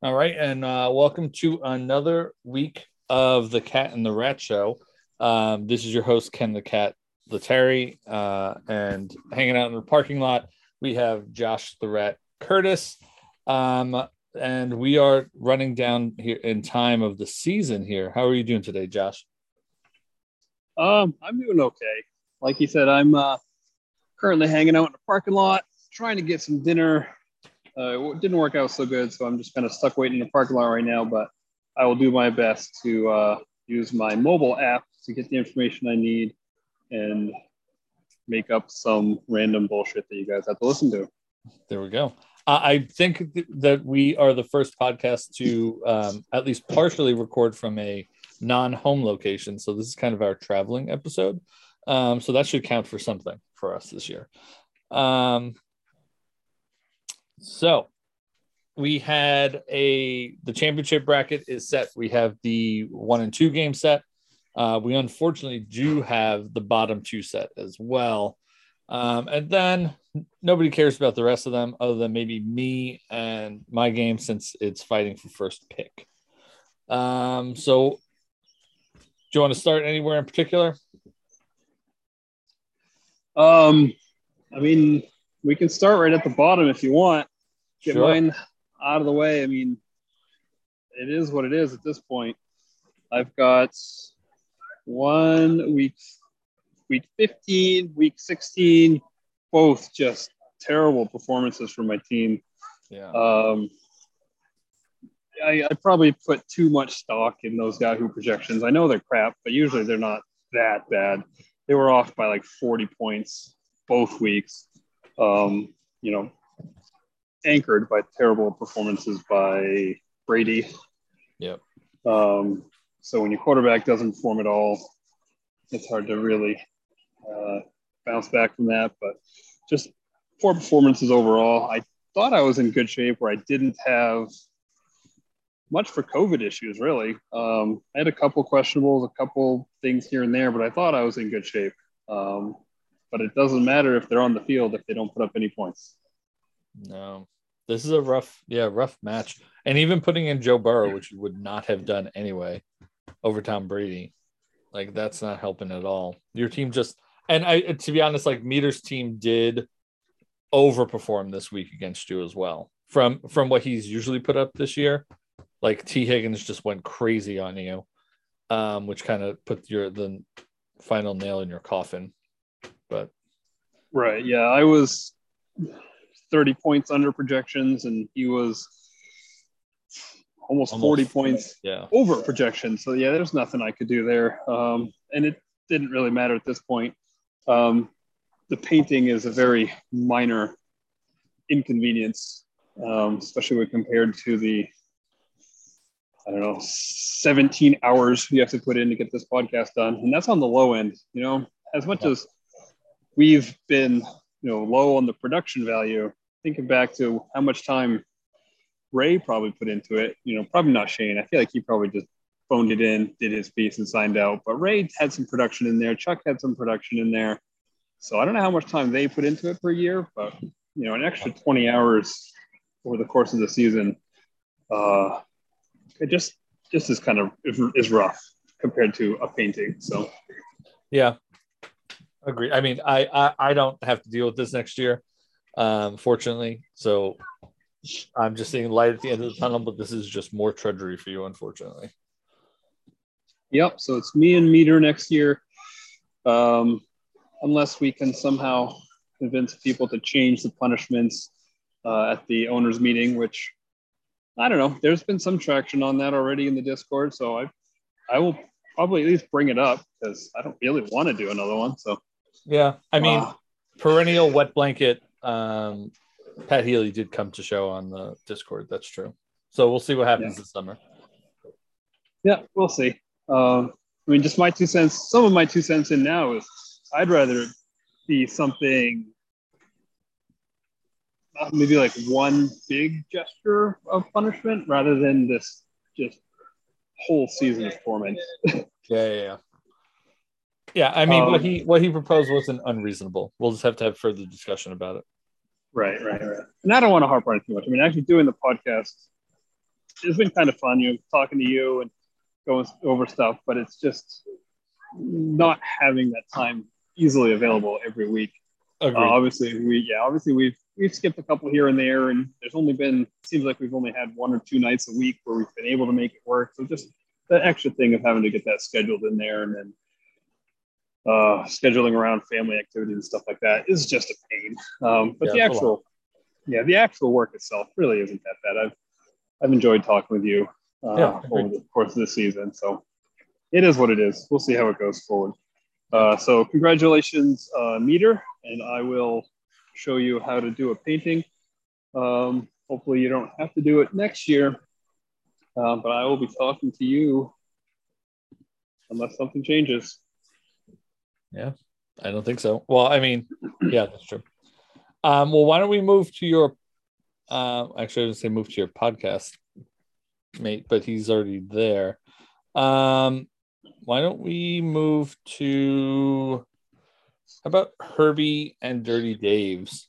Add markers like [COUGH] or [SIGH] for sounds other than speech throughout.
All right, and uh, welcome to another week of the Cat and the Rat Show. Um, this is your host Ken the Cat Letary, uh, and hanging out in the parking lot we have Josh the Rat Curtis, um, and we are running down here in time of the season. Here, how are you doing today, Josh? Um, I'm doing okay. Like you said, I'm uh, currently hanging out in the parking lot, trying to get some dinner uh, it didn't work out so good, so I'm just kind of stuck waiting in the parking lot right now. But I will do my best to uh, use my mobile app to get the information I need and make up some random bullshit that you guys have to listen to. There we go. I think that we are the first podcast to um, at least partially record from a non-home location. So this is kind of our traveling episode. Um, so that should count for something for us this year. Um, so we had a the championship bracket is set. We have the one and two game set. Uh, we unfortunately do have the bottom two set as well. Um, and then nobody cares about the rest of them other than maybe me and my game since it's fighting for first pick. Um, so do you want to start anywhere in particular? Um, I mean, we can start right at the bottom if you want. Get sure. mine out of the way. I mean, it is what it is at this point. I've got one week, week 15, week 16, both just terrible performances from my team. Yeah. Um, I, I probably put too much stock in those Yahoo projections. I know they're crap, but usually they're not that bad. They were off by like 40 points both weeks. Um, you know, anchored by terrible performances by Brady. Yep. Um, so when your quarterback doesn't perform at all, it's hard to really uh, bounce back from that. But just poor performances overall. I thought I was in good shape where I didn't have much for COVID issues, really. Um, I had a couple questionables, a couple things here and there, but I thought I was in good shape. Um, but it doesn't matter if they're on the field if they don't put up any points. No, this is a rough, yeah, rough match. And even putting in Joe Burrow, which you would not have done anyway, over Tom Brady, like that's not helping at all. Your team just, and I, to be honest, like Meter's team did overperform this week against you as well from from what he's usually put up this year. Like Tee Higgins just went crazy on you, um, which kind of put your the final nail in your coffin. But right, yeah, I was 30 points under projections, and he was almost, almost 40 points yeah. over projection. So yeah, there's nothing I could do there. Um, and it didn't really matter at this point. Um, the painting is a very minor inconvenience, um, especially when compared to the I don't know 17 hours you have to put in to get this podcast done, and that's on the low end. You know, as much yeah. as we've been you know low on the production value thinking back to how much time ray probably put into it you know probably not shane. I feel like he probably just phoned it in did his piece and signed out. But ray had some production in there. Chuck had some production in there. So i don't know how much time they put into it per year but you know an extra 20 hours over the course of the season uh it just just is kind of is rough compared to a painting so. Yeah Agree. I mean, I, I I don't have to deal with this next year, um, fortunately. So I'm just seeing light at the end of the tunnel, but this is just more treachery for you, unfortunately. Yep. So it's me and Meter next year, um, unless we can somehow convince people to change the punishments uh, at the owners' meeting, which I don't know. There's been some traction on that already in the Discord, so I I will probably at least bring it up because I don't really want to do another one. So yeah, I mean, wow. perennial wet blanket. Um, Pat Healy did come to show on the Discord. That's true. So we'll see what happens yeah. this summer. Yeah, we'll see. Um, I mean, just my two cents. Some of my two cents in now is I'd rather be something uh, maybe like one big gesture of punishment rather than this just whole season of torment. [LAUGHS] yeah, yeah, yeah. Yeah, I mean, um, what he what he proposed wasn't unreasonable. We'll just have to have further discussion about it. Right, right, right. And I don't want to harp on it too much. I mean, actually doing the podcast it's been kind of fun, you know, talking to you and going over stuff, but it's just not having that time easily available every week. Uh, obviously, we yeah, obviously we've we've skipped a couple here and there, and there's only been seems like we've only had one or two nights a week where we've been able to make it work. So just the extra thing of having to get that scheduled in there, and then uh, scheduling around family activities and stuff like that is just a pain. Um, but yeah, the actual, yeah, the actual work itself really isn't that bad. I've I've enjoyed talking with you uh, yeah, over the course of the season, so it is what it is. We'll see how it goes forward. Uh, so congratulations, uh, Meter, and I will show you how to do a painting. Um, hopefully you don't have to do it next year, uh, but I will be talking to you unless something changes. Yeah, I don't think so. Well, I mean, yeah, that's true. Um, well, why don't we move to your? Uh, actually, I was say move to your podcast, mate, but he's already there. Um, why don't we move to how about Herbie and Dirty Dave's?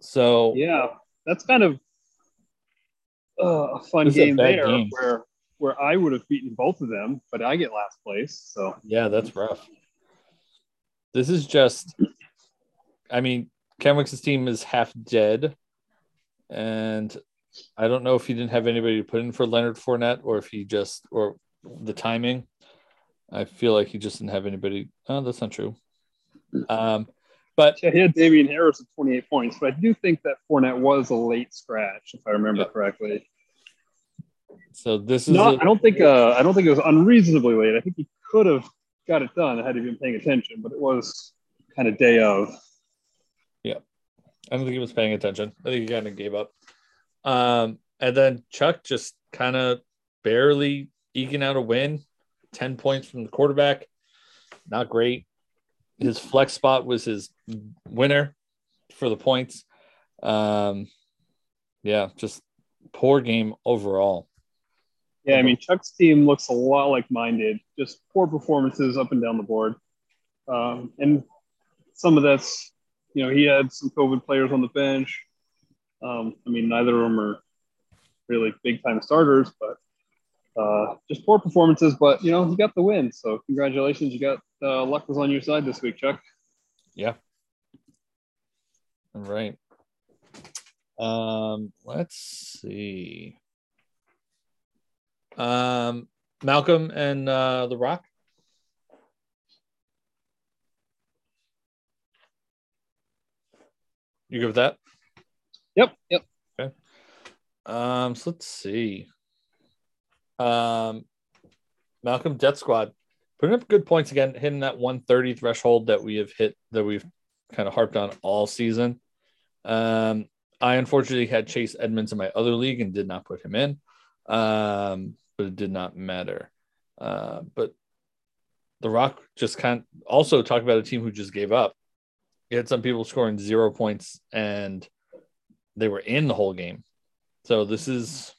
So yeah, that's kind of uh, a fun game a there game. where where I would have beaten both of them, but I get last place. So yeah, that's rough. This is just, I mean, Kenwick's team is half dead, and I don't know if he didn't have anybody to put in for Leonard Fournette or if he just or the timing. I feel like he just didn't have anybody. Oh, that's not true. Um, but yeah, he had Damien Harris at 28 points, but I do think that Fournette was a late scratch, if I remember yeah. correctly. So this is no, I don't think uh, I don't think it was unreasonably late. I think he could have got it done had he been paying attention, but it was kind of day of. Yeah, I don't think he was paying attention. I think he kind of gave up. Um, and then Chuck just kind of barely eking out a win, 10 points from the quarterback. Not great. His flex spot was his winner for the points. Um, yeah, just poor game overall. Yeah, I mean, Chuck's team looks a lot like mine did. Just poor performances up and down the board. Um, and some of that's, you know, he had some COVID players on the bench. Um, I mean, neither of them are really big time starters, but uh, just poor performances. But you know, he got the win, so congratulations. You got uh, luck was on your side this week, Chuck. Yeah. All right. Um, let's see. Um, Malcolm and uh, The Rock. You good with that? Yep. Yep. Okay. Um, so let's see. Um, Malcolm Death Squad putting up good points again, hitting that 130 threshold that we have hit that we've kind of harped on all season. Um, I unfortunately had Chase Edmonds in my other league and did not put him in, um, but it did not matter. Uh, but The Rock just kind of also talk about a team who just gave up. You had some people scoring zero points and they were in the whole game. So this is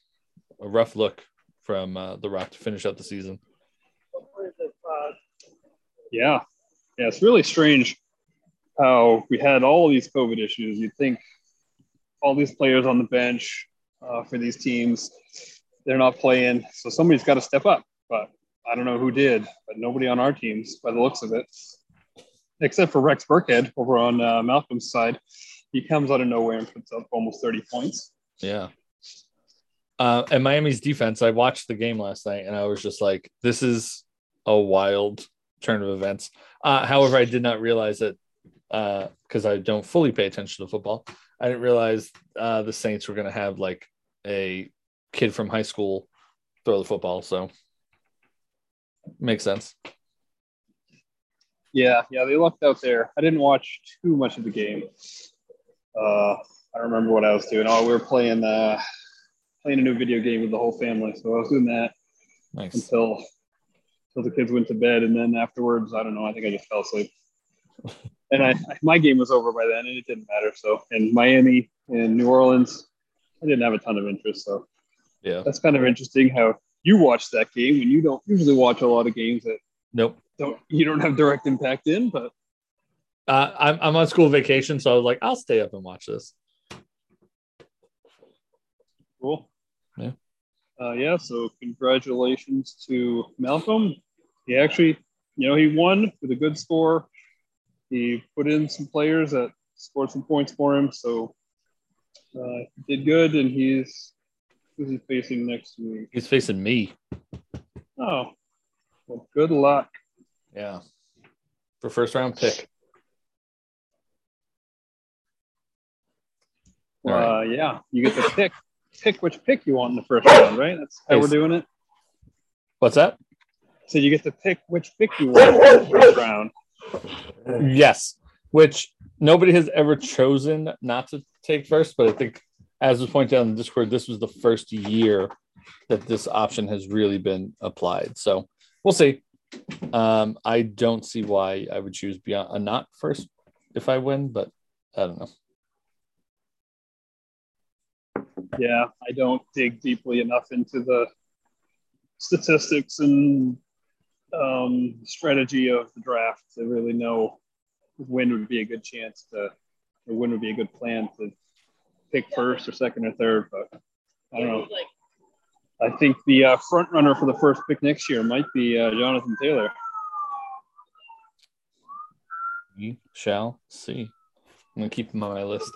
a rough look from uh, the Rock to finish out the season. Yeah, yeah, it's really strange how we had all these COVID issues. You'd think all these players on the bench uh, for these teams, they're not playing, so somebody's got to step up. But I don't know who did, but nobody on our teams, by the looks of it, except for Rex Burkhead over on uh, Malcolm's side he comes out of nowhere and puts up almost 30 points. Yeah. Uh, and Miami's defense, I watched the game last night and I was just like, this is a wild turn of events. Uh, however, I did not realize that because uh, I don't fully pay attention to football. I didn't realize uh, the Saints were going to have like a kid from high school throw the football. So makes sense. Yeah, yeah, they lucked out there. I didn't watch too much of the game uh, I remember what I was doing. Oh, we were playing uh, playing a new video game with the whole family, so I was doing that nice. until until the kids went to bed, and then afterwards, I don't know. I think I just fell asleep. [LAUGHS] and I my game was over by then, and it didn't matter. So in Miami and New Orleans, I didn't have a ton of interest. So yeah, that's kind of interesting how you watch that game when you don't usually watch a lot of games that nope don't you don't have direct impact in, but uh, I'm I'm on school vacation, so I was like, I'll stay up and watch this. Cool. Yeah. Uh, yeah. So congratulations to Malcolm. He actually, you know, he won with a good score. He put in some players that scored some points for him. So uh, he did good, and he's who's he facing next week? He's facing me. Oh, well, good luck. Yeah. For first round pick. All right. Uh, yeah, you get to pick pick which pick you want in the first round, right? That's how we're doing it. What's that? So you get to pick which pick you want in the first round. Yes. Which nobody has ever chosen not to take first, but I think as was pointed out in the Discord, this was the first year that this option has really been applied. So we'll see. Um, I don't see why I would choose beyond a not first if I win, but I don't know. Yeah, I don't dig deeply enough into the statistics and um, strategy of the draft to really know when would be a good chance to, or when would be a good plan to pick first or second or third. But I don't know. I think the uh, front runner for the first pick next year might be uh, Jonathan Taylor. We shall see. I'm gonna keep him on my list.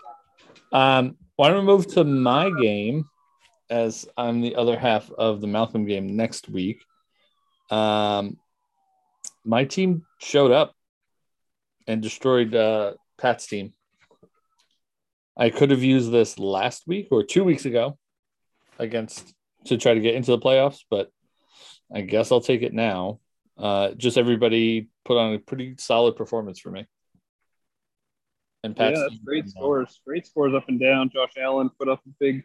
Um, why don't we move to my game as I'm the other half of the Malcolm game next week? Um, my team showed up and destroyed uh, Pat's team. I could have used this last week or two weeks ago against to try to get into the playoffs, but I guess I'll take it now. Uh, just everybody put on a pretty solid performance for me. And Pat's yeah, great scores. Great scores up and down. Josh Allen put up a big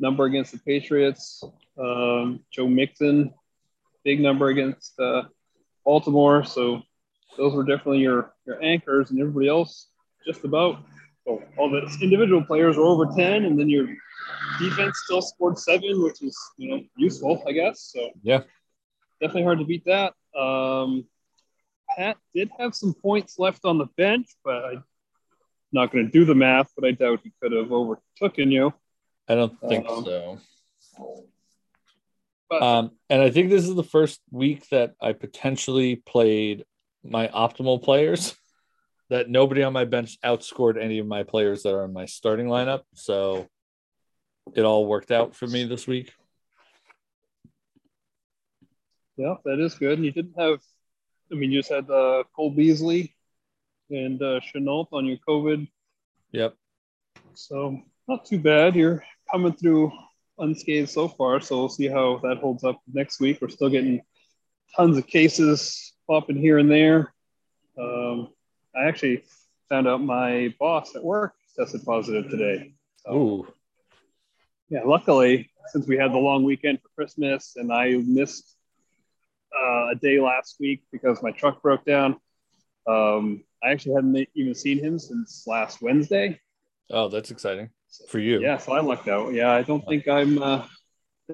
number against the Patriots. Um, Joe Mixon, big number against uh, Baltimore. So those were definitely your your anchors, and everybody else just about. So all the individual players were over ten, and then your defense still scored seven, which is you know useful, I guess. So Yeah. definitely hard to beat that. Um, Pat did have some points left on the bench, but I'm not going to do the math. But I doubt he could have overtaken you. I don't think Um, so. But Um, and I think this is the first week that I potentially played my optimal players. [LAUGHS] That nobody on my bench outscored any of my players that are in my starting lineup. So it all worked out for me this week. yeah, that is good. And you didn't have, I mean, you just had uh, Cole Beasley and uh, Chenault on your COVID. Yep. So not too bad. You're coming through unscathed so far. So we'll see how that holds up next week. We're still getting tons of cases popping here and there. Um, I actually found out my boss at work tested positive today. So, Ooh. yeah, luckily, since we had the long weekend for Christmas and I missed uh, a day last week because my truck broke down, um, I actually hadn't even seen him since last Wednesday. Oh, that's exciting for you. Yeah, so I lucked out. Yeah, I don't think I'm uh,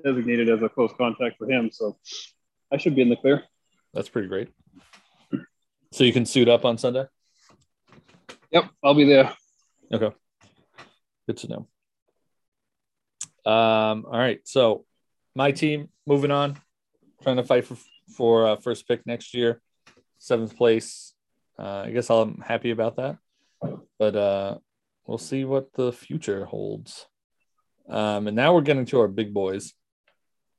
designated as a close contact for him, so I should be in the clear. That's pretty great. So you can suit up on Sunday? Yep, I'll be there. Okay. Good to know. Um, all right. So my team moving on, trying to fight for for uh, first pick next year, seventh place. Uh, I guess I'm happy about that, but uh, we'll see what the future holds. Um, and now we're getting to our big boys.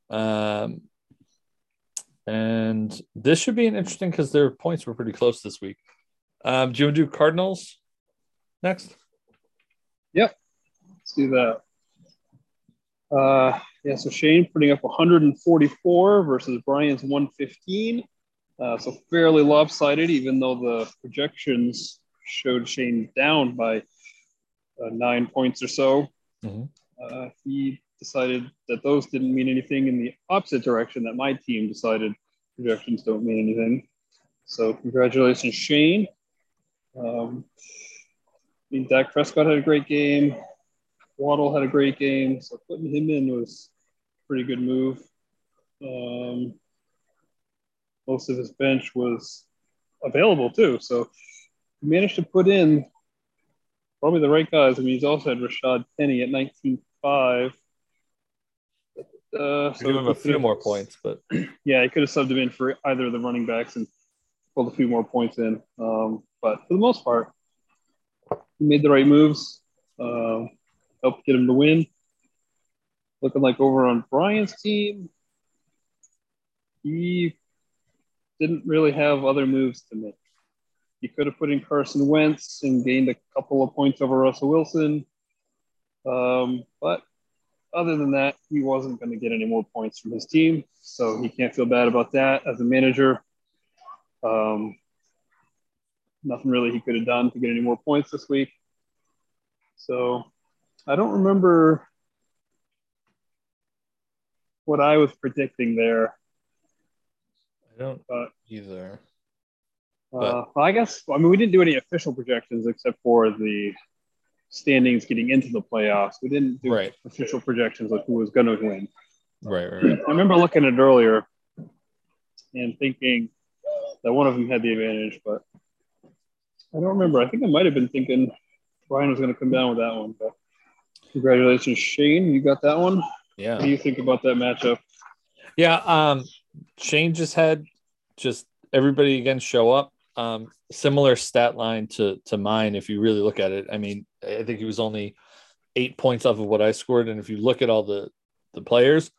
Um, and this should be an interesting because their points were pretty close this week. Um, do you want to do Cardinals next? Yep. Let's do that. Uh, yeah, so Shane putting up 144 versus Brian's 115. Uh, so fairly lopsided, even though the projections showed Shane down by uh, nine points or so. Mhm. Uh, he decided that those didn't mean anything in the opposite direction that my team decided projections don't mean anything. So congratulations, Shane. Um, I mean, Dak Prescott had a great game. Waddle had a great game, so putting him in was a pretty good move. Um, most of his bench was available too, so he managed to put in probably the right guys. I mean, he's also had Rashaad Penny at 19.5. Uh, give him a few more points, but [CLEARS THROAT] yeah, he could have subbed him in for either of the running backs and pulled a few more points in. Um, but for the most part, he made the right moves, uh, helped get him to win. Looking like over on Brian's team, he didn't really have other moves to make. He could have put in Carson Wentz and gained a couple of points over Russell Wilson. Um, but other than that, he wasn't going to get any more points from his team. So he can't feel bad about that as a manager. Um, nothing really he could have done to get any more points this week. So I don't remember what I was predicting there. I don't but, either. Uh, well, I guess I mean we didn't do any official projections except for the standings getting into the playoffs. We didn't do right. official projections of who was going to win. Right, right, right. I remember looking at it earlier and thinking that one of them had the advantage, but I don't remember. I think I might have been thinking Brian was going to come down with that one. But congratulations, Shane. You got that one. Yeah. What do you think about that matchup? Yeah. Um, Shane just had just everybody again show up. Um, similar stat line to to mine if you really look at it. I mean, I think he was only eight points off of what I scored, and if you look at all the the players,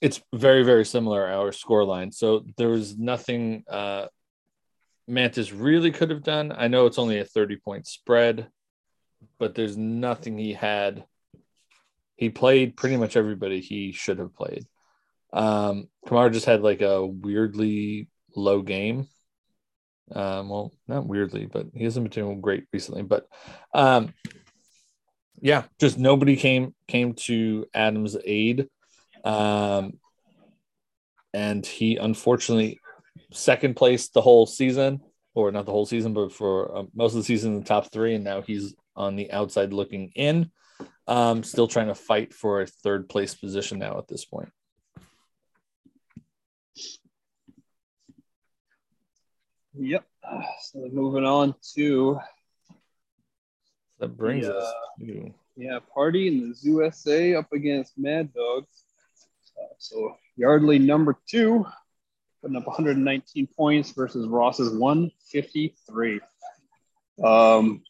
it's very very similar our score line. So there was nothing uh, Mantis really could have done. I know it's only a thirty point spread, but there's nothing he had. He played pretty much everybody he should have played. Um, Kamara just had like a weirdly low game. Um, well, not weirdly, but he hasn't been doing great recently. But um, yeah, just nobody came came to Adam's aid. Um, and he unfortunately second place the whole season, or not the whole season, but for uh, most of the season in the top three, and now he's on the outside looking in. Um, still trying to fight for a third place position now at this point. Yep. So moving on to that brings the, us to yeah, party in the USA up against Mad Dogs. Uh, so Yardley number two, putting up 119 points versus Ross's 153. Um,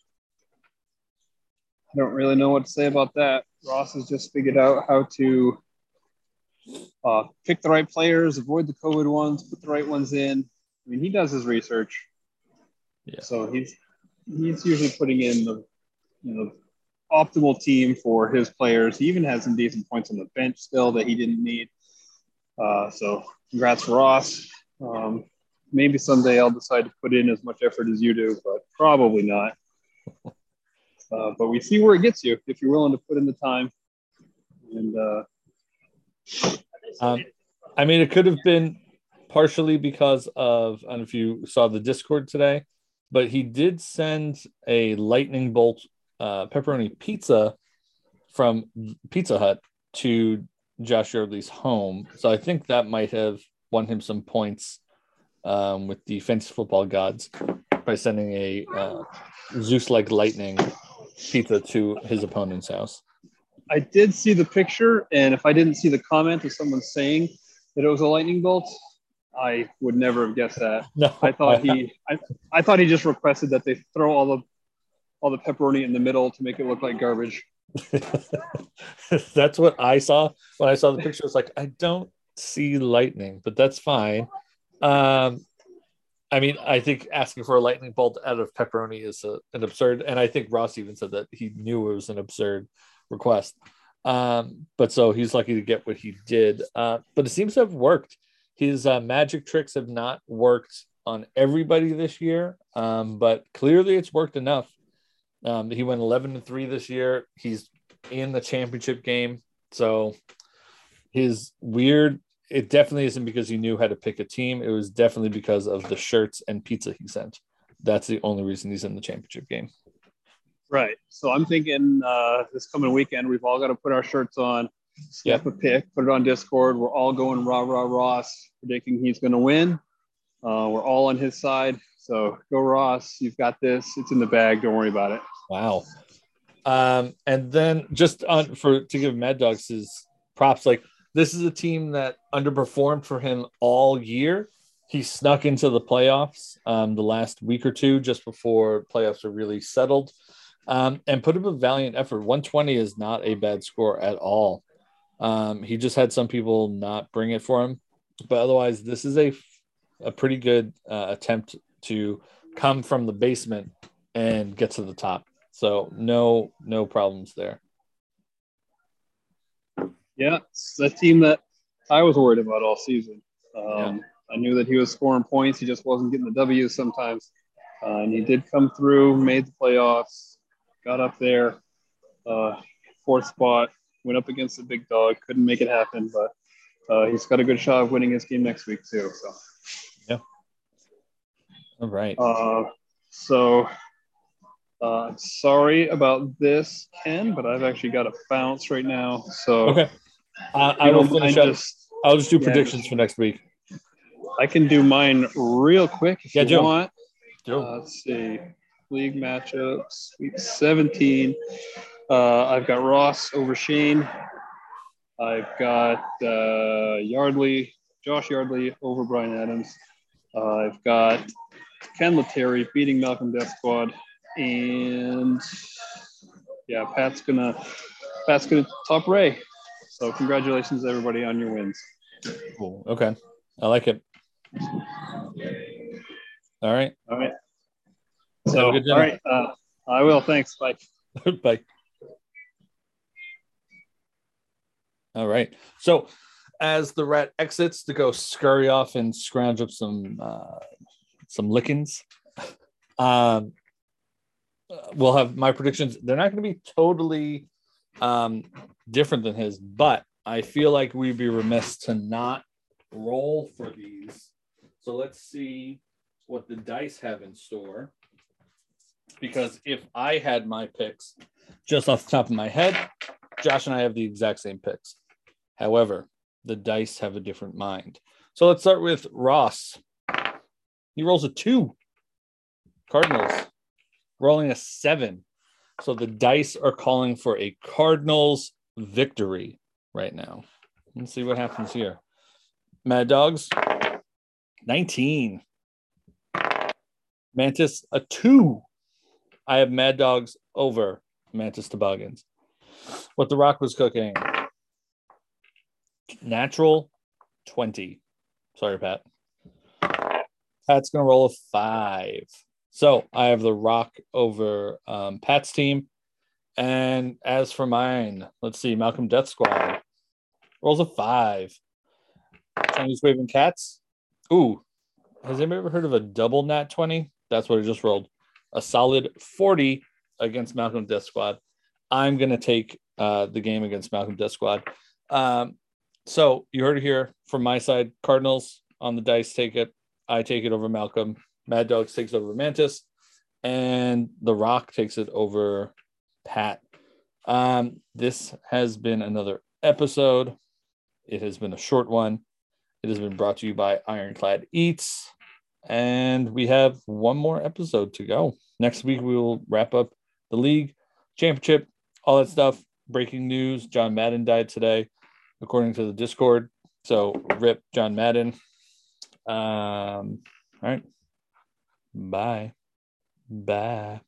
I don't really know what to say about that. Ross has just figured out how to uh, pick the right players, avoid the COVID ones, put the right ones in, I mean, he does his research. Yeah. So he's he's usually putting in the you know optimal team for his players. He even has some decent points on the bench still that he didn't need. Uh, so congrats, Ross. Um, maybe someday I'll decide to put in as much effort as you do, but probably not. [LAUGHS] Uh, but we see where it gets you if you're willing to put in the time. And uh, um, I mean, it could have been partially because of I don't know if you saw the Discord today, but he did send a lightning bolt uh, pepperoni pizza from Pizza Hut to Josh Yardley's home. So I think that might have won him some points um, with the fantasy football gods by sending a uh, Zeus like lightning pizza to his opponent's house. I did see the picture, and if I didn't see the comment of someone saying that it was a lightning bolt, I would never have guessed that. [LAUGHS] No, I thought he, I, I thought he just requested that they throw all the, all the pepperoni in the middle to make it look like garbage. [LAUGHS] that's what I saw when I saw the picture. It's like I don't see lightning, but that's fine. Um, I mean, I think asking for a lightning bolt out of pepperoni is a, an absurd, and I think Ross even said that he knew it was an absurd request. Um, but so he's lucky to get what he did. Uh, but it seems to have worked his uh, magic tricks have not worked on everybody this year, um, but clearly it's worked enough. Um, he went 11 to 3 this year. He's in the championship game. So his weird, it definitely isn't because he knew how to pick a team. It was definitely because of the shirts and pizza he sent. That's the only reason he's in the championship game. Right. So I'm thinking uh, this coming weekend, we've all got to put our shirts on Step a pick, put it on Discord. We're all going rah rah Ross, predicting he's going to win. Uh, we're all on his side. So go Ross. You've got this. It's in the bag. Don't worry about it. Wow. Um, and then just on for to give Mad Dogs his props, like this is a team that underperformed for him all year. He snuck into the playoffs um, the last week or two just before playoffs are really settled um, and put up a valiant effort. 120 is not a bad score at all. Um, he just had some people not bring it for him, but otherwise, this is a a pretty good uh, attempt to come from the basement and get to the top. So no no problems there. Yeah, it's the team that I was worried about all season. Um, yeah. I knew that he was scoring points. He just wasn't getting the W's sometimes. Uh, and he did come through, made the playoffs, got up there, uh, fourth spot, went up against the big dog, couldn't make it happen, but uh, he's got a good shot of winning his game next week too. So. All right. Uh, so, uh, sorry about this, Ken, but I've actually got a bounce right now. So, okay. Uh, I will finish up. Just, I'll just do yeah, predictions for next week. I can do mine real quick if yeah, you Joe. want. Joe. Uh, let's see league matchups, week 17. Uh, I've got Ross over Shane. I've got uh, Yardley, Josh Yardley over Brian Adams. Uh, I've got Ken Letary beating Malcolm Death Squad, and yeah, Pat's gonna Pat's gonna top Ray. So congratulations everybody on your wins. Cool. Okay, I like it. All right. All right. So, all right. Uh, I will. Thanks. Bye. [LAUGHS] Bye. All right. So, as the rat exits to go scurry off and scrounge up some uh, some lickings, um, we'll have my predictions. They're not going to be totally um, different than his, but I feel like we'd be remiss to not roll for these. So let's see what the dice have in store because if I had my picks just off the top of my head, Josh and I have the exact same picks. However, the dice have a different mind. So let's start with Ross. He rolls a two. Cardinals rolling a seven. So the dice are calling for a Cardinals victory right now. Let's see what happens here. Mad Dogs, 19. Mantis, a two. I have Mad Dogs over Mantis Toboggans. What The Rock was cooking. Natural 20. Sorry, Pat. Pat's going to roll a five. So I have The Rock over um, Pat's team. And as for mine, let's see, Malcolm Death Squad rolls a five. Chinese Waving Cats. Ooh, has anybody ever heard of a double nat 20? That's what I just rolled a solid 40 against Malcolm Death Squad. I'm going to take uh, the game against Malcolm Death Squad. Um, so you heard it here from my side. Cardinals on the dice take it. I take it over Malcolm. Mad Dogs takes over Mantis, and The Rock takes it over Pat. Um, this has been another episode. It has been a short one. It has been brought to you by Ironclad Eats. And we have one more episode to go. Next week, we will wrap up the league, championship, all that stuff. Breaking news John Madden died today, according to the Discord. So, rip John Madden. Um, all right. Bye. Bye.